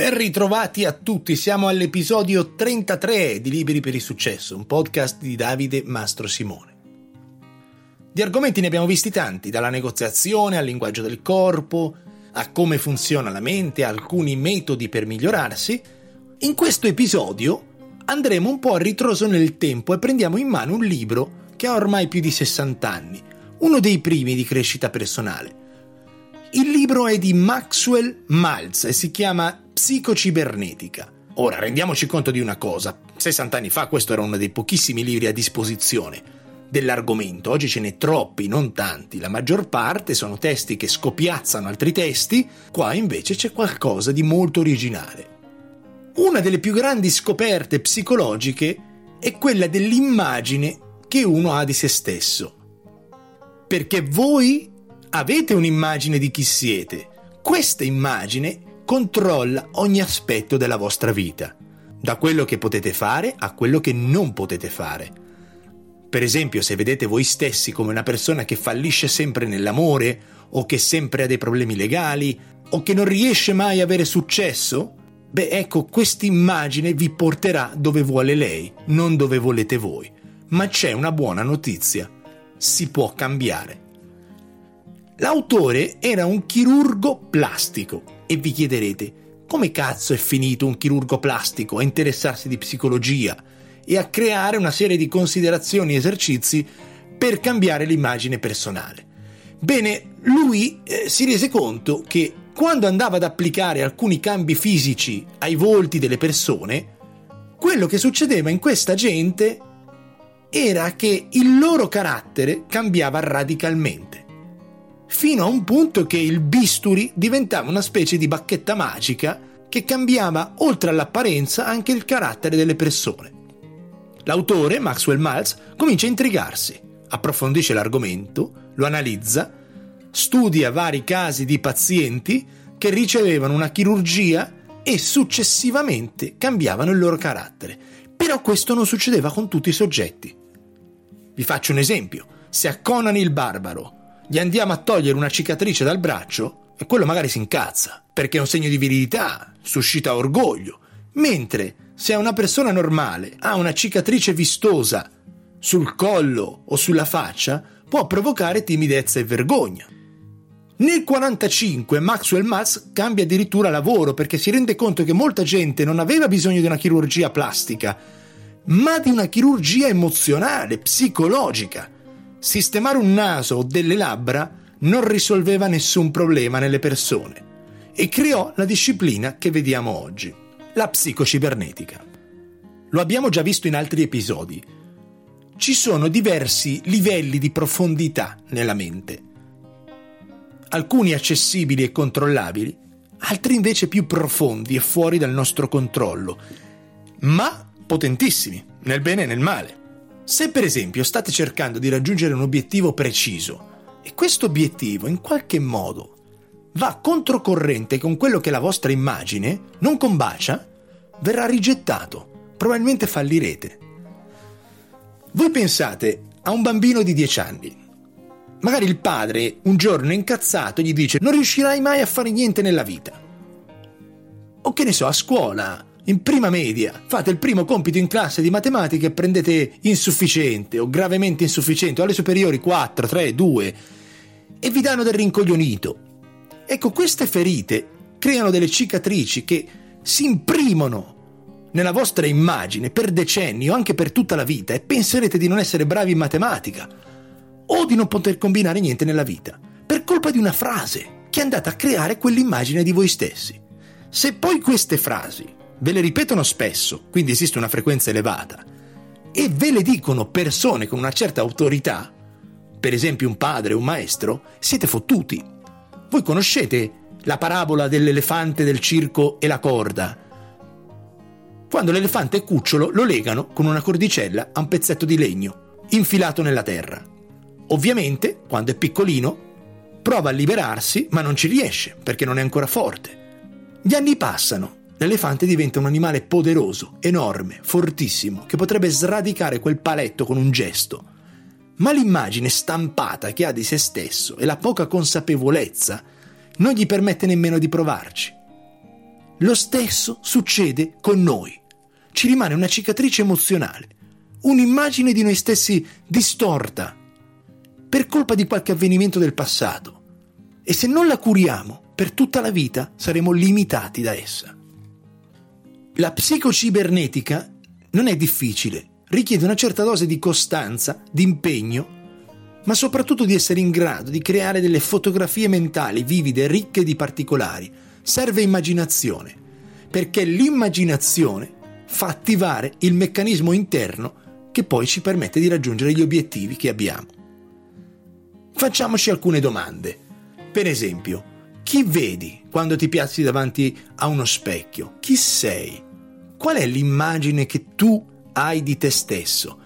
Ben ritrovati a tutti, siamo all'episodio 33 di Liberi per il Successo, un podcast di Davide Mastro Simone. Di argomenti ne abbiamo visti tanti, dalla negoziazione al linguaggio del corpo, a come funziona la mente, a alcuni metodi per migliorarsi. In questo episodio andremo un po' a ritroso nel tempo e prendiamo in mano un libro che ha ormai più di 60 anni, uno dei primi di crescita personale. Il libro è di Maxwell Maltz e si chiama psicocibernetica. Ora rendiamoci conto di una cosa, 60 anni fa questo era uno dei pochissimi libri a disposizione dell'argomento, oggi ce n'è troppi, non tanti, la maggior parte sono testi che scopiazzano altri testi, qua invece c'è qualcosa di molto originale. Una delle più grandi scoperte psicologiche è quella dell'immagine che uno ha di se stesso. Perché voi avete un'immagine di chi siete. Questa immagine controlla ogni aspetto della vostra vita, da quello che potete fare a quello che non potete fare. Per esempio, se vedete voi stessi come una persona che fallisce sempre nell'amore, o che sempre ha dei problemi legali, o che non riesce mai a avere successo, beh ecco, questa immagine vi porterà dove vuole lei, non dove volete voi. Ma c'è una buona notizia, si può cambiare. L'autore era un chirurgo plastico e vi chiederete, come cazzo è finito un chirurgo plastico a interessarsi di psicologia e a creare una serie di considerazioni e esercizi per cambiare l'immagine personale? Bene, lui eh, si rese conto che quando andava ad applicare alcuni cambi fisici ai volti delle persone, quello che succedeva in questa gente era che il loro carattere cambiava radicalmente fino a un punto che il bisturi diventava una specie di bacchetta magica che cambiava oltre all'apparenza anche il carattere delle persone. L'autore, Maxwell Maltz, comincia a intrigarsi, approfondisce l'argomento, lo analizza, studia vari casi di pazienti che ricevevano una chirurgia e successivamente cambiavano il loro carattere. Però questo non succedeva con tutti i soggetti. Vi faccio un esempio. Se a Conan il Barbaro gli andiamo a togliere una cicatrice dal braccio e quello magari si incazza, perché è un segno di virilità, suscita orgoglio. Mentre se una persona normale ha una cicatrice vistosa sul collo o sulla faccia, può provocare timidezza e vergogna. Nel 1945 Maxwell Maltz cambia addirittura lavoro perché si rende conto che molta gente non aveva bisogno di una chirurgia plastica, ma di una chirurgia emozionale, psicologica sistemare un naso o delle labbra non risolveva nessun problema nelle persone e creò la disciplina che vediamo oggi, la psicocibernetica. Lo abbiamo già visto in altri episodi. Ci sono diversi livelli di profondità nella mente, alcuni accessibili e controllabili, altri invece più profondi e fuori dal nostro controllo, ma potentissimi, nel bene e nel male. Se per esempio state cercando di raggiungere un obiettivo preciso e questo obiettivo in qualche modo va controcorrente con quello che la vostra immagine, non combacia, verrà rigettato, probabilmente fallirete. Voi pensate a un bambino di 10 anni. Magari il padre un giorno incazzato gli dice non riuscirai mai a fare niente nella vita. O che ne so, a scuola in prima media fate il primo compito in classe di matematica e prendete insufficiente o gravemente insufficiente, o alle superiori 4, 3, 2 e vi danno del rincoglionito. Ecco, queste ferite creano delle cicatrici che si imprimono nella vostra immagine per decenni o anche per tutta la vita e penserete di non essere bravi in matematica o di non poter combinare niente nella vita per colpa di una frase che è andata a creare quell'immagine di voi stessi. Se poi queste frasi ve le ripetono spesso, quindi esiste una frequenza elevata, e ve le dicono persone con una certa autorità, per esempio un padre un maestro, siete fottuti. Voi conoscete la parabola dell'elefante del circo e la corda. Quando l'elefante è cucciolo lo legano con una cordicella a un pezzetto di legno, infilato nella terra. Ovviamente, quando è piccolino, prova a liberarsi, ma non ci riesce perché non è ancora forte. Gli anni passano l'elefante diventa un animale poderoso, enorme, fortissimo, che potrebbe sradicare quel paletto con un gesto. Ma l'immagine stampata che ha di se stesso e la poca consapevolezza non gli permette nemmeno di provarci. Lo stesso succede con noi. Ci rimane una cicatrice emozionale, un'immagine di noi stessi distorta per colpa di qualche avvenimento del passato. E se non la curiamo, per tutta la vita saremo limitati da essa. La psicocibernetica non è difficile, richiede una certa dose di costanza, di impegno, ma soprattutto di essere in grado di creare delle fotografie mentali vivide, ricche di particolari. Serve immaginazione, perché l'immaginazione fa attivare il meccanismo interno che poi ci permette di raggiungere gli obiettivi che abbiamo. Facciamoci alcune domande. Per esempio, chi vedi quando ti piazzi davanti a uno specchio? Chi sei? Qual è l'immagine che tu hai di te stesso?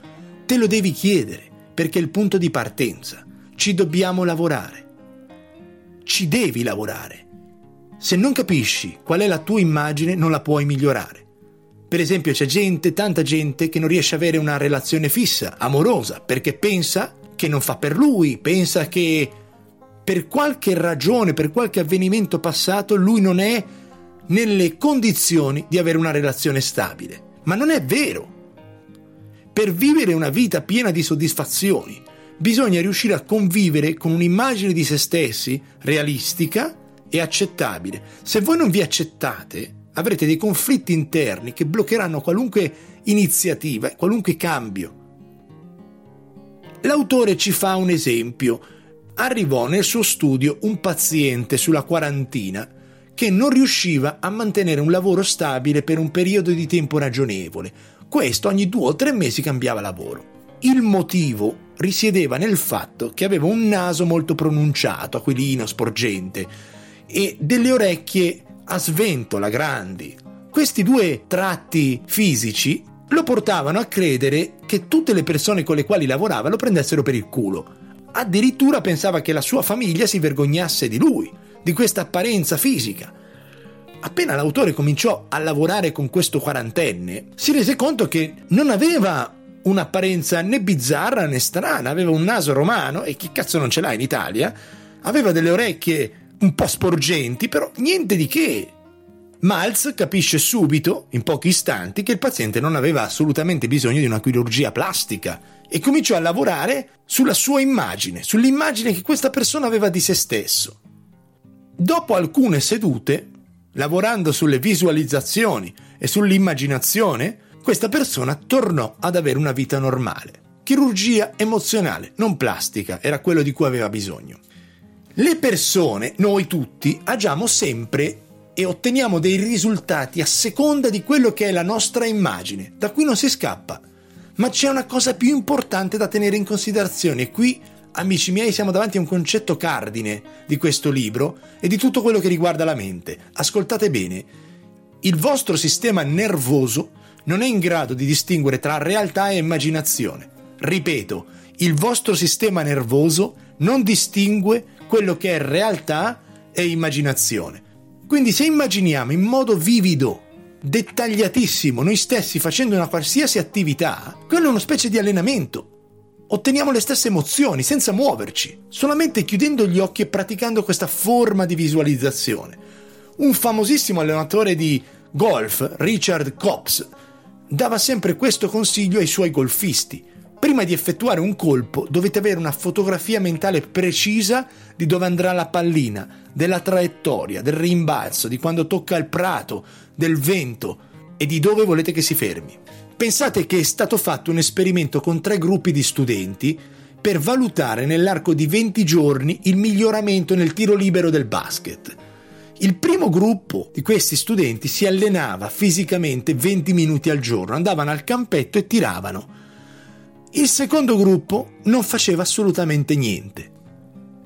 Te lo devi chiedere perché è il punto di partenza. Ci dobbiamo lavorare. Ci devi lavorare. Se non capisci qual è la tua immagine, non la puoi migliorare. Per esempio, c'è gente, tanta gente, che non riesce ad avere una relazione fissa, amorosa, perché pensa che non fa per lui, pensa che per qualche ragione, per qualche avvenimento passato, lui non è nelle condizioni di avere una relazione stabile. Ma non è vero. Per vivere una vita piena di soddisfazioni, bisogna riuscire a convivere con un'immagine di se stessi realistica e accettabile. Se voi non vi accettate, avrete dei conflitti interni che bloccheranno qualunque iniziativa, qualunque cambio. L'autore ci fa un esempio. Arrivò nel suo studio un paziente sulla quarantina che non riusciva a mantenere un lavoro stabile per un periodo di tempo ragionevole. Questo ogni due o tre mesi cambiava lavoro. Il motivo risiedeva nel fatto che aveva un naso molto pronunciato, aquilino, sporgente, e delle orecchie a sventola grandi. Questi due tratti fisici lo portavano a credere che tutte le persone con le quali lavorava lo prendessero per il culo. Addirittura pensava che la sua famiglia si vergognasse di lui, di questa apparenza fisica. Appena l'autore cominciò a lavorare con questo quarantenne, si rese conto che non aveva un'apparenza né bizzarra né strana, aveva un naso romano, e chi cazzo non ce l'ha in Italia, aveva delle orecchie un po' sporgenti, però niente di che. Malz capisce subito, in pochi istanti, che il paziente non aveva assolutamente bisogno di una chirurgia plastica e cominciò a lavorare sulla sua immagine, sull'immagine che questa persona aveva di se stesso. Dopo alcune sedute, lavorando sulle visualizzazioni e sull'immaginazione, questa persona tornò ad avere una vita normale. Chirurgia emozionale, non plastica, era quello di cui aveva bisogno. Le persone, noi tutti, agiamo sempre e otteniamo dei risultati a seconda di quello che è la nostra immagine, da cui non si scappa. Ma c'è una cosa più importante da tenere in considerazione qui, amici miei, siamo davanti a un concetto cardine di questo libro e di tutto quello che riguarda la mente. Ascoltate bene, il vostro sistema nervoso non è in grado di distinguere tra realtà e immaginazione. Ripeto, il vostro sistema nervoso non distingue quello che è realtà e immaginazione. Quindi se immaginiamo in modo vivido, dettagliatissimo, noi stessi facendo una qualsiasi attività, quello è una specie di allenamento. Otteniamo le stesse emozioni senza muoverci, solamente chiudendo gli occhi e praticando questa forma di visualizzazione. Un famosissimo allenatore di golf, Richard Copps, dava sempre questo consiglio ai suoi golfisti. Prima di effettuare un colpo dovete avere una fotografia mentale precisa di dove andrà la pallina, della traiettoria, del rimbalzo, di quando tocca il prato, del vento e di dove volete che si fermi. Pensate che è stato fatto un esperimento con tre gruppi di studenti per valutare nell'arco di 20 giorni il miglioramento nel tiro libero del basket. Il primo gruppo di questi studenti si allenava fisicamente 20 minuti al giorno, andavano al campetto e tiravano. Il secondo gruppo non faceva assolutamente niente.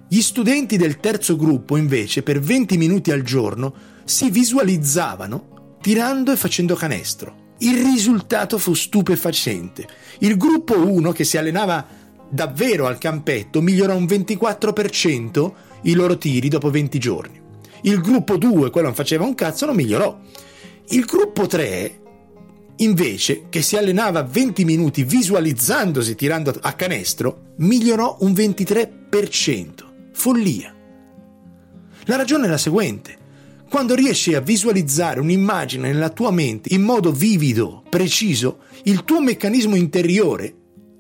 Gli studenti del terzo gruppo, invece, per 20 minuti al giorno si visualizzavano tirando e facendo canestro. Il risultato fu stupefacente. Il gruppo 1, che si allenava davvero al campetto, migliorò un 24% i loro tiri dopo 20 giorni. Il gruppo 2, quello non faceva un cazzo, non migliorò. Il gruppo 3 Invece, che si allenava 20 minuti visualizzandosi tirando a canestro, migliorò un 23%. Follia. La ragione è la seguente. Quando riesci a visualizzare un'immagine nella tua mente in modo vivido, preciso, il tuo meccanismo interiore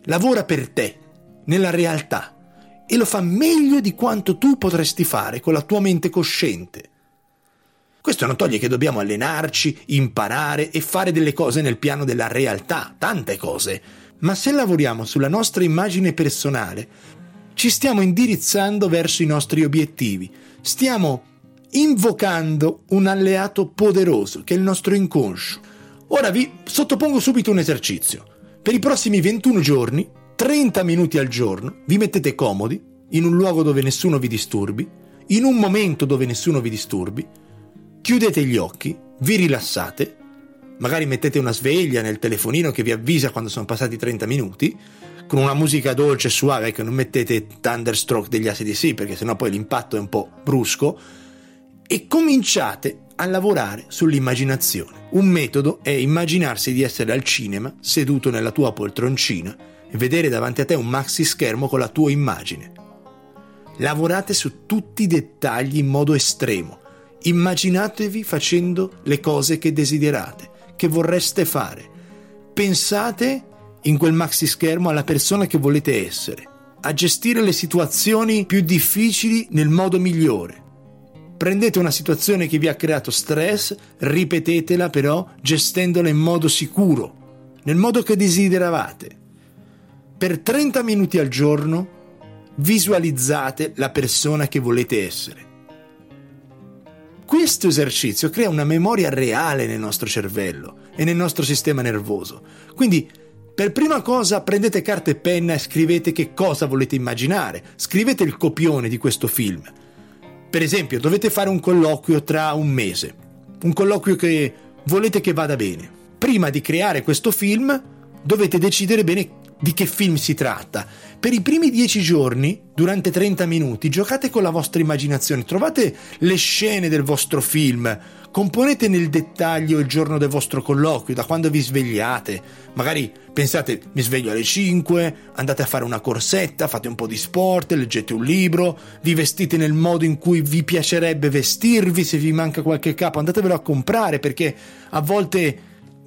lavora per te, nella realtà, e lo fa meglio di quanto tu potresti fare con la tua mente cosciente. Questo non toglie che dobbiamo allenarci, imparare e fare delle cose nel piano della realtà, tante cose, ma se lavoriamo sulla nostra immagine personale, ci stiamo indirizzando verso i nostri obiettivi, stiamo invocando un alleato poderoso che è il nostro inconscio. Ora vi sottopongo subito un esercizio. Per i prossimi 21 giorni, 30 minuti al giorno, vi mettete comodi, in un luogo dove nessuno vi disturbi, in un momento dove nessuno vi disturbi, chiudete gli occhi, vi rilassate, magari mettete una sveglia nel telefonino che vi avvisa quando sono passati 30 minuti, con una musica dolce e suave, che non mettete Thunderstroke degli ACDC perché sennò poi l'impatto è un po' brusco, e cominciate a lavorare sull'immaginazione. Un metodo è immaginarsi di essere al cinema, seduto nella tua poltroncina, e vedere davanti a te un maxi schermo con la tua immagine. Lavorate su tutti i dettagli in modo estremo. Immaginatevi facendo le cose che desiderate, che vorreste fare. Pensate in quel maxi schermo alla persona che volete essere, a gestire le situazioni più difficili nel modo migliore Prendete una situazione che vi ha creato stress, ripetetela però gestendola in modo sicuro, nel modo che desideravate. Per 30 minuti al giorno visualizzate la persona che volete essere. Questo esercizio crea una memoria reale nel nostro cervello e nel nostro sistema nervoso. Quindi, per prima cosa, prendete carta e penna e scrivete che cosa volete immaginare. Scrivete il copione di questo film. Per esempio, dovete fare un colloquio tra un mese, un colloquio che volete che vada bene. Prima di creare questo film dovete decidere bene di che film si tratta. Per i primi dieci giorni, durante 30 minuti, giocate con la vostra immaginazione, trovate le scene del vostro film, componete nel dettaglio il giorno del vostro colloquio, da quando vi svegliate. Magari pensate, mi sveglio alle 5, andate a fare una corsetta, fate un po' di sport, leggete un libro, vi vestite nel modo in cui vi piacerebbe vestirvi, se vi manca qualche capo andatevelo a comprare perché a volte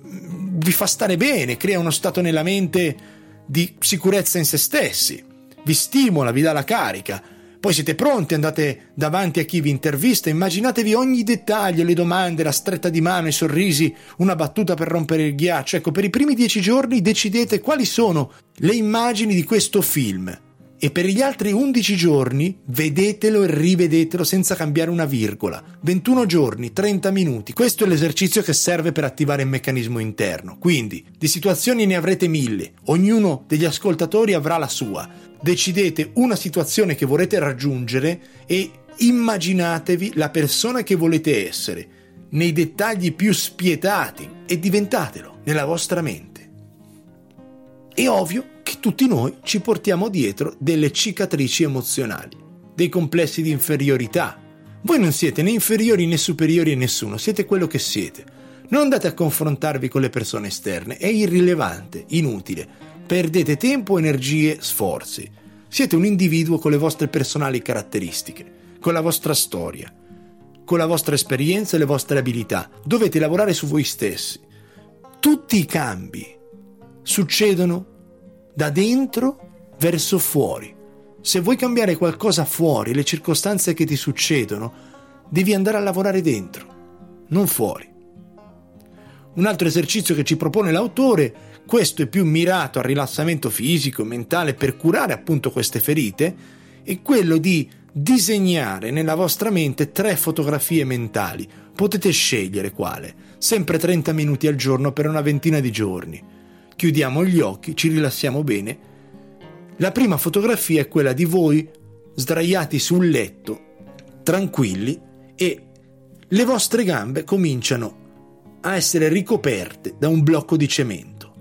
mm, vi fa stare bene, crea uno stato nella mente di sicurezza in se stessi, vi stimola, vi dà la carica. Poi siete pronti, andate davanti a chi vi intervista, immaginatevi ogni dettaglio, le domande, la stretta di mano, i sorrisi, una battuta per rompere il ghiaccio. Ecco, per i primi dieci giorni decidete quali sono le immagini di questo film e per gli altri 11 giorni vedetelo e rivedetelo senza cambiare una virgola. 21 giorni, 30 minuti. Questo è l'esercizio che serve per attivare il meccanismo interno. Quindi, di situazioni ne avrete mille, ognuno degli ascoltatori avrà la sua. Decidete una situazione che vorrete raggiungere e immaginatevi la persona che volete essere, nei dettagli più spietati e diventatelo nella vostra mente. È ovvio che tutti noi ci portiamo dietro delle cicatrici emozionali, dei complessi di inferiorità. Voi non siete né inferiori né superiori a nessuno, siete quello che siete. Non andate a confrontarvi con le persone esterne, è irrilevante, inutile. Perdete tempo, energie, sforzi. Siete un individuo con le vostre personali caratteristiche, con la vostra storia, con la vostra esperienza e le vostre abilità. Dovete lavorare su voi stessi. Tutti i cambi succedono da dentro verso fuori. Se vuoi cambiare qualcosa fuori, le circostanze che ti succedono, devi andare a lavorare dentro, non fuori. Un altro esercizio che ci propone l'autore, questo è più mirato al rilassamento fisico e mentale per curare appunto queste ferite, è quello di disegnare nella vostra mente tre fotografie mentali. Potete scegliere quale, sempre 30 minuti al giorno per una ventina di giorni chiudiamo gli occhi, ci rilassiamo bene. La prima fotografia è quella di voi sdraiati sul letto, tranquilli, e le vostre gambe cominciano a essere ricoperte da un blocco di cemento.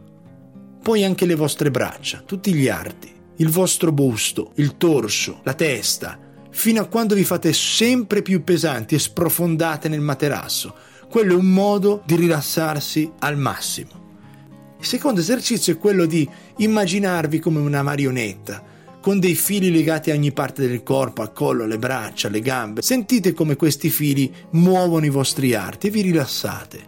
Poi anche le vostre braccia, tutti gli arti, il vostro busto, il torso, la testa, fino a quando vi fate sempre più pesanti e sprofondate nel materasso. Quello è un modo di rilassarsi al massimo. Il secondo esercizio è quello di immaginarvi come una marionetta, con dei fili legati a ogni parte del corpo, al collo, alle braccia, alle gambe. Sentite come questi fili muovono i vostri arti e vi rilassate.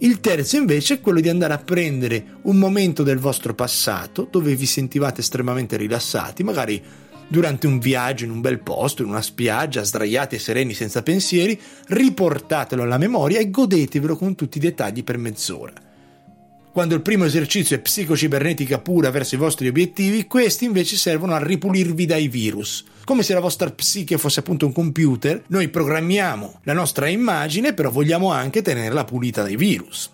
Il terzo invece è quello di andare a prendere un momento del vostro passato dove vi sentivate estremamente rilassati, magari durante un viaggio in un bel posto, in una spiaggia, sdraiati e sereni senza pensieri, riportatelo alla memoria e godetevelo con tutti i dettagli per mezz'ora. Quando il primo esercizio è psicocibernetica pura verso i vostri obiettivi, questi invece servono a ripulirvi dai virus. Come se la vostra psiche fosse appunto un computer, noi programmiamo la nostra immagine, però vogliamo anche tenerla pulita dai virus.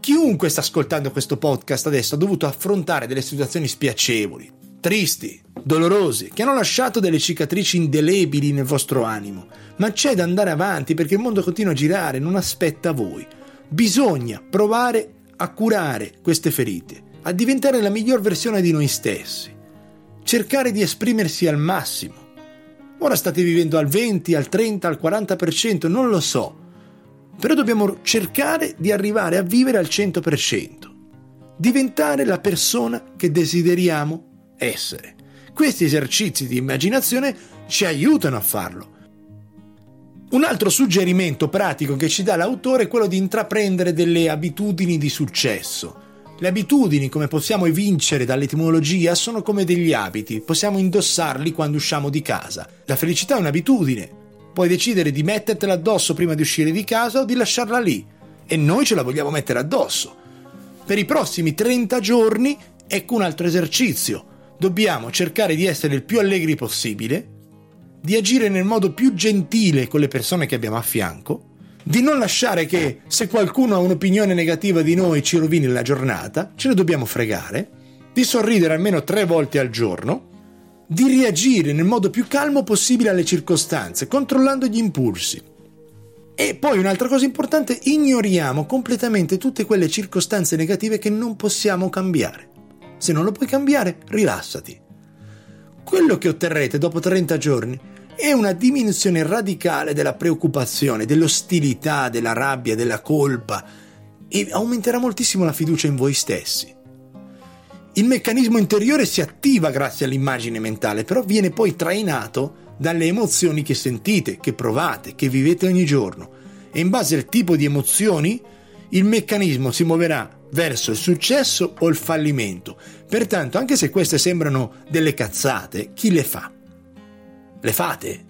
Chiunque sta ascoltando questo podcast adesso ha dovuto affrontare delle situazioni spiacevoli, tristi, dolorosi, che hanno lasciato delle cicatrici indelebili nel vostro animo. Ma c'è da andare avanti perché il mondo continua a girare, non aspetta voi. Bisogna provare a curare queste ferite, a diventare la miglior versione di noi stessi, cercare di esprimersi al massimo. Ora state vivendo al 20, al 30, al 40%, non lo so, però dobbiamo cercare di arrivare a vivere al 100%, diventare la persona che desideriamo essere. Questi esercizi di immaginazione ci aiutano a farlo un altro suggerimento pratico che ci dà l'autore è quello di intraprendere delle abitudini di successo. Le abitudini, come possiamo evincere dall'etimologia, sono come degli abiti, possiamo indossarli quando usciamo di casa. La felicità è un'abitudine. Puoi decidere di mettertela addosso prima di uscire di casa o di lasciarla lì. E noi ce la vogliamo mettere addosso. Per i prossimi 30 giorni, ecco un altro esercizio. Dobbiamo cercare di essere il più allegri possibile di agire nel modo più gentile con le persone che abbiamo a fianco, di non lasciare che se qualcuno ha un'opinione negativa di noi ci rovini la giornata, ce ne dobbiamo fregare, di sorridere almeno tre volte al giorno, di reagire nel modo più calmo possibile alle circostanze, controllando gli impulsi. E poi un'altra cosa importante, ignoriamo completamente tutte quelle circostanze negative che non possiamo cambiare. Se non lo puoi cambiare, rilassati. Quello che otterrete dopo 30 giorni è una diminuzione radicale della preoccupazione, dell'ostilità, della rabbia, della colpa e aumenterà moltissimo la fiducia in voi stessi. Il meccanismo interiore si attiva grazie all'immagine mentale, però viene poi trainato dalle emozioni che sentite, che provate, che vivete ogni giorno e in base al tipo di emozioni il meccanismo si muoverà verso il successo o il fallimento. Pertanto, anche se queste sembrano delle cazzate, chi le fa? Le fate?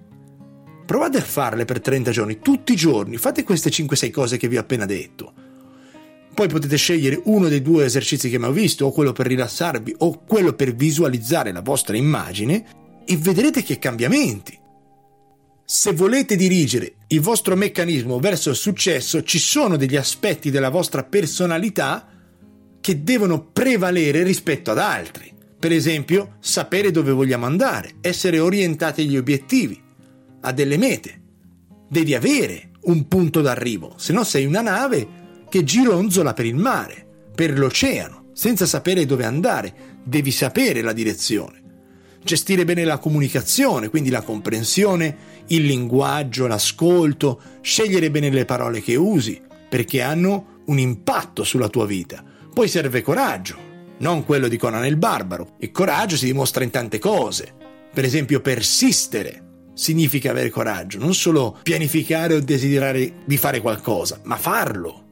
Provate a farle per 30 giorni, tutti i giorni, fate queste 5-6 cose che vi ho appena detto. Poi potete scegliere uno dei due esercizi che abbiamo visto, o quello per rilassarvi, o quello per visualizzare la vostra immagine, e vedrete che cambiamenti. Se volete dirigere il vostro meccanismo verso il successo, ci sono degli aspetti della vostra personalità che devono prevalere rispetto ad altri. Per esempio, sapere dove vogliamo andare, essere orientati agli obiettivi, a delle mete. Devi avere un punto d'arrivo, se no sei una nave che gironzola per il mare, per l'oceano, senza sapere dove andare. Devi sapere la direzione. Gestire bene la comunicazione, quindi la comprensione, il linguaggio, l'ascolto, scegliere bene le parole che usi, perché hanno un impatto sulla tua vita. Poi serve coraggio, non quello di Conan il Barbaro. Il coraggio si dimostra in tante cose. Per esempio, persistere significa avere coraggio, non solo pianificare o desiderare di fare qualcosa, ma farlo.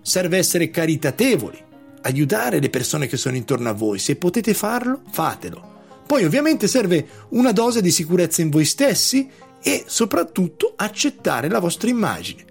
Serve essere caritatevoli, aiutare le persone che sono intorno a voi. Se potete farlo, fatelo. Poi ovviamente serve una dose di sicurezza in voi stessi e soprattutto accettare la vostra immagine,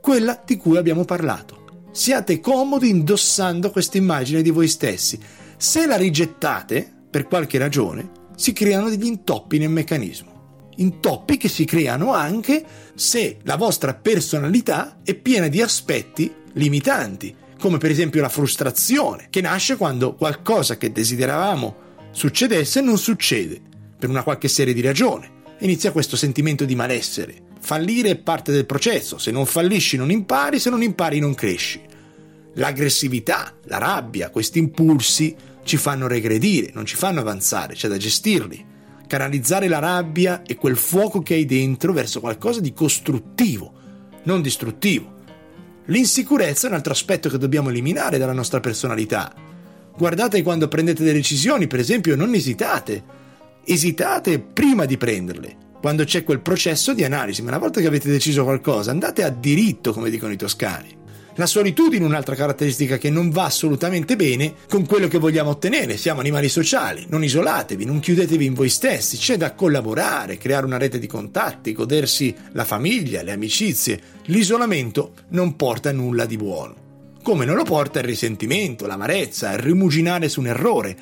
quella di cui abbiamo parlato. Siate comodi indossando questa immagine di voi stessi. Se la rigettate, per qualche ragione, si creano degli intoppi nel meccanismo. Intoppi che si creano anche se la vostra personalità è piena di aspetti limitanti, come per esempio la frustrazione, che nasce quando qualcosa che desideravamo succedesse non succede, per una qualche serie di ragioni. Inizia questo sentimento di malessere, Fallire è parte del processo, se non fallisci non impari, se non impari non cresci. L'aggressività, la rabbia, questi impulsi ci fanno regredire, non ci fanno avanzare, c'è da gestirli. Canalizzare la rabbia e quel fuoco che hai dentro verso qualcosa di costruttivo, non distruttivo. L'insicurezza è un altro aspetto che dobbiamo eliminare dalla nostra personalità. Guardate quando prendete delle decisioni, per esempio, non esitate esitate prima di prenderle, quando c'è quel processo di analisi, ma una volta che avete deciso qualcosa, andate a diritto, come dicono i toscani. La solitudine un'altra caratteristica che non va assolutamente bene con quello che vogliamo ottenere. Siamo animali sociali, non isolatevi, non chiudetevi in voi stessi, c'è da collaborare, creare una rete di contatti, godersi la famiglia, le amicizie. L'isolamento non porta nulla di buono. Come non lo porta il risentimento, l'amarezza, il rimuginare su un errore.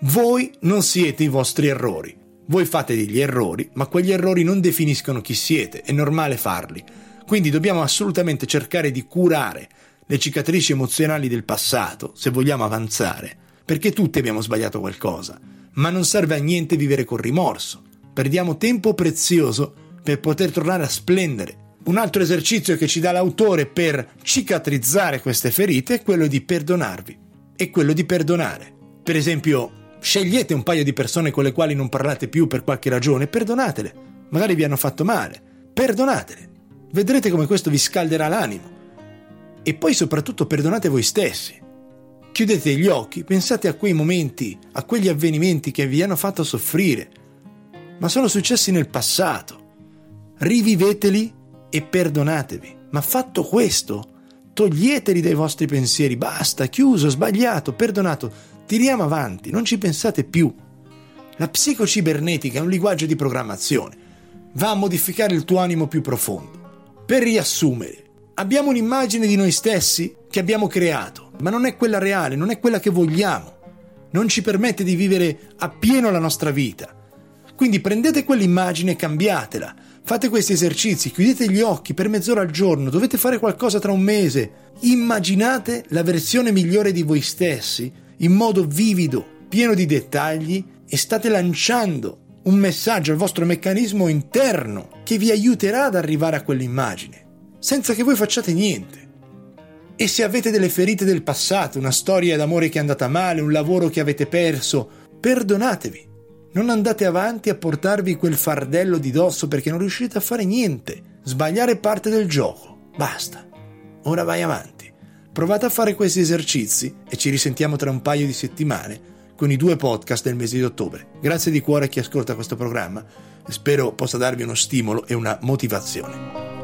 Voi non siete i vostri errori. Voi fate degli errori, ma quegli errori non definiscono chi siete, è normale farli. Quindi dobbiamo assolutamente cercare di curare le cicatrici emozionali del passato, se vogliamo avanzare, perché tutti abbiamo sbagliato qualcosa, ma non serve a niente vivere con rimorso. Perdiamo tempo prezioso per poter tornare a splendere. Un altro esercizio che ci dà l'autore per cicatrizzare queste ferite è quello di perdonarvi e quello di perdonare. Per esempio, scegliete un paio di persone con le quali non parlate più per qualche ragione, perdonatele. Magari vi hanno fatto male, perdonatele. Vedrete come questo vi scalderà l'animo. E poi soprattutto perdonate voi stessi. Chiudete gli occhi, pensate a quei momenti, a quegli avvenimenti che vi hanno fatto soffrire, ma sono successi nel passato. Riviveteli e perdonatevi. Ma fatto questo, toglieteli dai vostri pensieri, basta, chiuso, sbagliato, perdonato, tiriamo avanti, non ci pensate più. La psicocibernetica è un linguaggio di programmazione, va a modificare il tuo animo più profondo. Per riassumere, abbiamo un'immagine di noi stessi che abbiamo creato, ma non è quella reale, non è quella che vogliamo. Non ci permette di vivere appieno la nostra vita. Quindi prendete quell'immagine e cambiatela. Fate questi esercizi, chiudete gli occhi per mezz'ora al giorno, dovete fare qualcosa tra un mese. Immaginate la versione migliore di voi stessi in modo vivido, pieno di dettagli e state lanciando un messaggio al vostro meccanismo interno che vi aiuterà ad arrivare a quell'immagine, senza che voi facciate niente. E se avete delle ferite del passato, una storia d'amore che è andata male, un lavoro che avete perso, perdonatevi. Non andate avanti a portarvi quel fardello di dosso perché non riuscite a fare niente. Sbagliare parte del gioco. Basta. Ora vai avanti. Provate a fare questi esercizi e ci risentiamo tra un paio di settimane con i due podcast del mese di ottobre. Grazie di cuore a chi ascolta questo programma spero possa darvi uno stimolo e una motivazione.